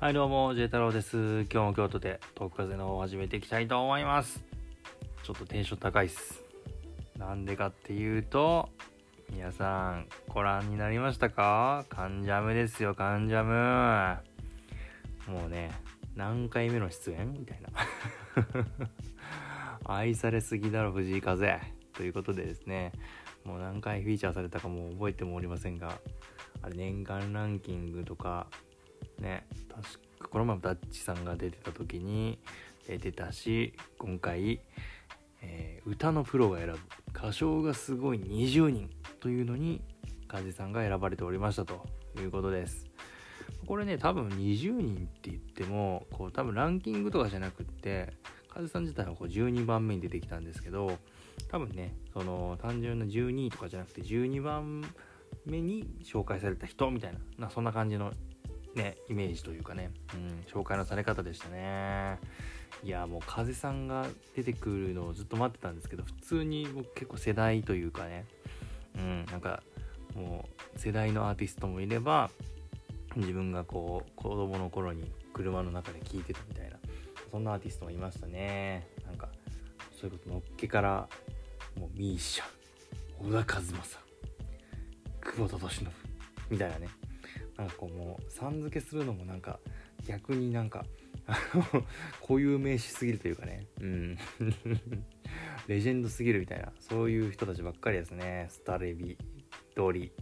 はい、どうも、ジェ太郎です。今日も京都でトーク風の方を始めていきたいと思います。ちょっとテンション高いっす。なんでかっていうと、皆さん、ご覧になりましたか？カンジャムですよ、カンジャム。もうね、何回目の出演？みたいな。愛されすぎだろ、藤井風。ということでですね、もう何回フィーチャーされたかも覚えてもおりませんが、あれ年間ランキングとか、ね確かこの前もダッチさんが出てた時に出たし今回、えー歌のプロが選ぶ。歌唱がすごい20人というのに梶さんが選ばれておりましたということです。これね多分20人って言ってもこう多分ランキングとかじゃなくって梶さん自体はこう12番目に出てきたんですけど多分ねその単純な12位とかじゃなくて12番目に紹介された人みたいななそんな感じのね、イメージというかね、うん、紹介のされ方でしたね。いや、もう風さんが出てくるのをずっと待ってたんですけど、普通に僕結構世代というかね、うん、なんかもう世代のアーティストもいれば、自分がこう子供の頃に車の中で聴いてたみたいな、そんなアーティストもいましたね。なんか、そういうことのっけから、もうミーシャ、小田和正、久保田利伸、みたいなね。なんかこうもうさん付けするのもなんか逆になんかあの 固有名詞すぎるというかね。うん。レジェンドすぎるみたいな。そういう人たちばっかりですね。スタレビドリ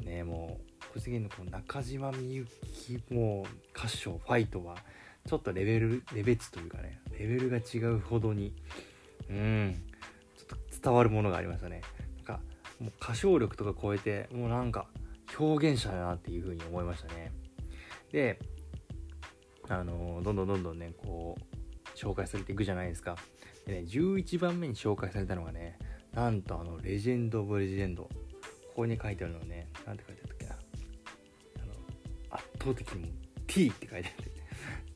ねもう個人的にこの中島みゆきもう歌唱ファイトはちょっとレベルレベチというかね。レベルが違うほどにうん。ちょっと伝わるものがありましたね。なんかもう歌唱力とか超えてもうなんか表現者だなっていう風に思いましたね。であのどんどんどんどんねこう紹介されていくじゃないですか。でね11番目に紹介されたのがねなんとあのレジェンド・オブ・レジェンドここに書いてあるのはねなんて書いてあったっけな。あの圧倒的に T って書いてあって。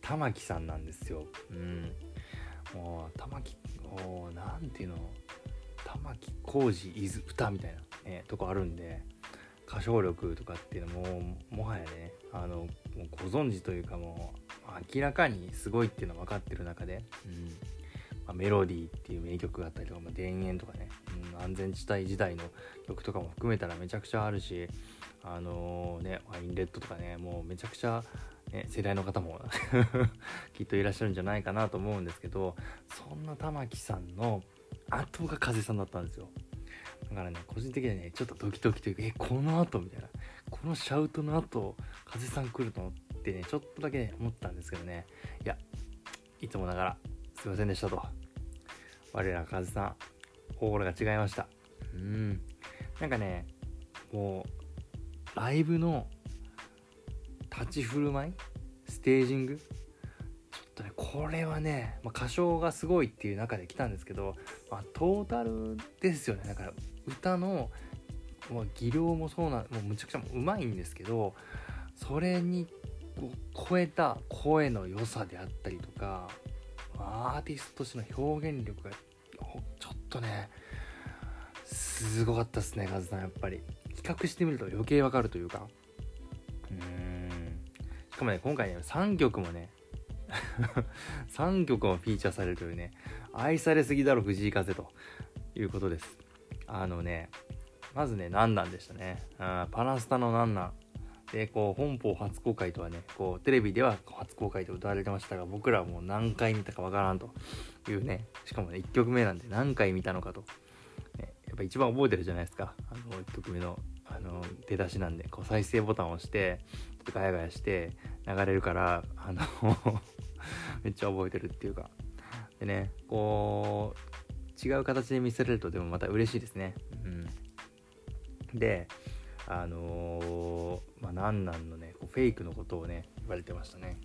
玉木さんなんですよ。うん。もう玉木おなんていうの。玉置浩二 is 歌みたいな、ね、とこあるんで。歌唱力とかっていうのももはやねあのもうご存知というかもう明らかにすごいっていうのは分かってる中で、うん。まあ、メロディーっていう名曲があったりとか、まあ、田園とかね、うん、安全地帯時代の曲とかも含めたらめちゃくちゃあるしあのねワインレッドとかねもうめちゃくちゃ、ね、世代の方も きっといらっしゃるんじゃないかなと思うんですけどそんな玉木さんの後が風さんだったんですよ。だからね個人的にはねちょっとドキドキというかえこの後？みたいな。このシャウトの後風さん来るの？ってねちょっとだけね思ったんですけどね。いやいつもながらすいませんでしたと。我ら風さん心が違いました。うん。なんかねもうライブの立ち振る舞い？ステージング？ちょっとねこれはね、まあ、歌唱がすごいっていう中で来たんですけど、まあ、トータルですよね。だから歌の、まあ、技量もそうなもうむちゃくちゃうまいんですけどそれに超えた声の良さであったりとかアーティストとしての表現力がちょっとねすごかったですねカズさんやっぱり。比較してみると余計わかるというか。うん。しかもね今回ね3曲もね 3曲もフィーチャーされるというね愛されすぎだろ藤井風ということです。あのねまずねなんなんでしたね。あパラスタのなんなん。でこう本邦初公開とはねこうテレビでは初公開と歌われてましたが僕らはもう何回見たかわからんと。いうね。しかもね1曲目なんで何回見たのかと、ね、やっぱ一番覚えてるじゃないですか。あの1曲目のあの出だしなんで。こう再生ボタンを押してちょっとガヤガヤして流れるからあの めっちゃ覚えてるっていうか。でねこう違う形で見せれるとでもまた嬉しいですね。うん。であのー、まあなんなんのねこうフェイクのことをね言われてましたね。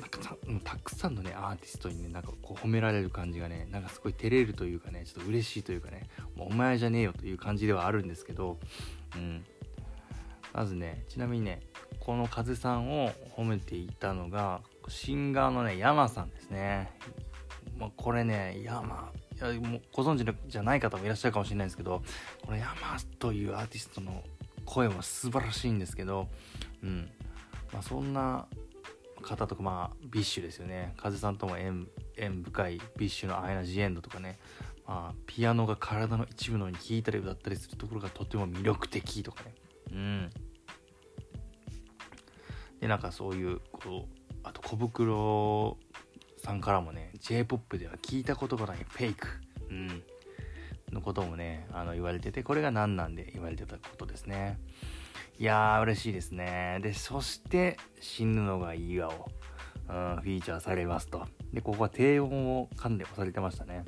なんかたもうたくさんのねアーティストにねなんかこう褒められる感じがねなんかすごい照れるというかねちょっと嬉しいというかねもうお前じゃねえよという感じではあるんですけどうん。まずねちなみにねこの風さんを褒めていたのがシンガーのね山さんですね。まあ、これね山いやもうご存知じゃない方もいらっしゃるかもしれないんですけどこの山というアーティストの声も素晴らしいんですけど、うん、まあ、そんな方とかまあ BiSH ですよね。風さんとも縁縁深い BiSH の「アイナ・ジ・エンド」とかね、まあ、ピアノが体の一部のように弾いたり歌ったりするところがとても魅力的とかね。うん。でなんかそういうこうあと小袋さんからもね J-POP では聞いたことがないフェイク、うん、のこともねあの言われててこれが何なんで言われてたことですね。いやー嬉しいですね。でそして死ぬのがいいわを、うん、フィーチャーされますと。でここは低音を噛んで押されてましたね。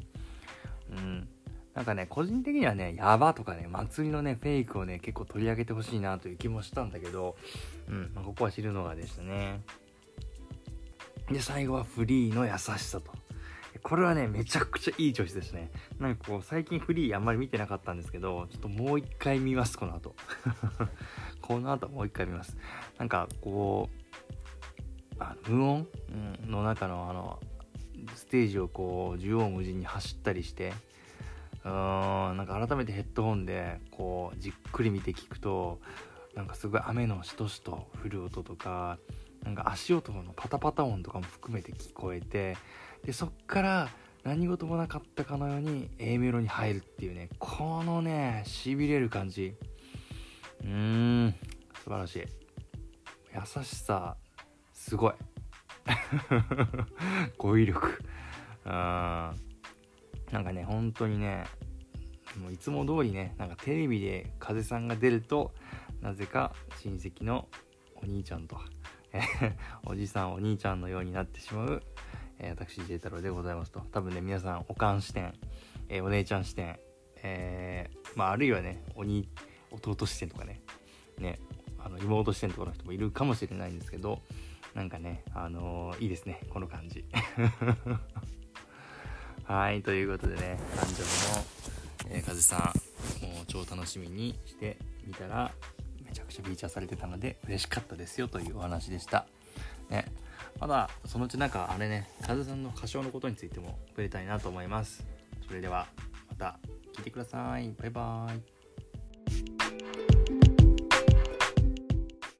うん。なんかね、個人的にはね、やばとかね、祭りのね、フェイクをね、結構取り上げてほしいなという気もしたんだけど、うん、まあ、ここは知るのがでしたね。で、最後はフリーの優しさと。これはね、めちゃくちゃいいチョイスですね。なんかこう、最近フリーあんまり見てなかったんですけど、ちょっともう一回見ます、この後。この後もう一回見ます。なんかこう、あ無音、の中のあの、ステージをこう、縦横無尽に走ったりして、うーんなんか改めてヘッドホンでこうじっくり見て聞くとなんかすごい雨のしとしと降る音とかなんか足音のパタパタ音とかも含めて聞こえてでそっから何事もなかったかのように A メロに入るっていうねこのねしびれる感じ。うーん。素晴らしい。優しさすごい。語彙力。うんなんかね本当にねもういつも通りねなんかテレビで風さんが出るとなぜか親戚のお兄ちゃんと おじさんお兄ちゃんのようになってしまう、えー、私 J 太郎でございますと。多分ね皆さんおかん視点、えー、お姉ちゃん視点、えー、まああるいはねお兄弟視点とかねねあの妹視点とかの人もいるかもしれないんですけどなんかねあのー、いいですねこの感じ。はい、ということでね、誕生日の、えー、風さん、もう超楽しみにしてみたら、めちゃくちゃフィーチャーされてたので、嬉しかったですよというお話でした。ね、まだ、そのうちなんか、あれね、風さんの歌唱のことについても触れたいなと思います。それでは、また聞いてください。バイバーイ。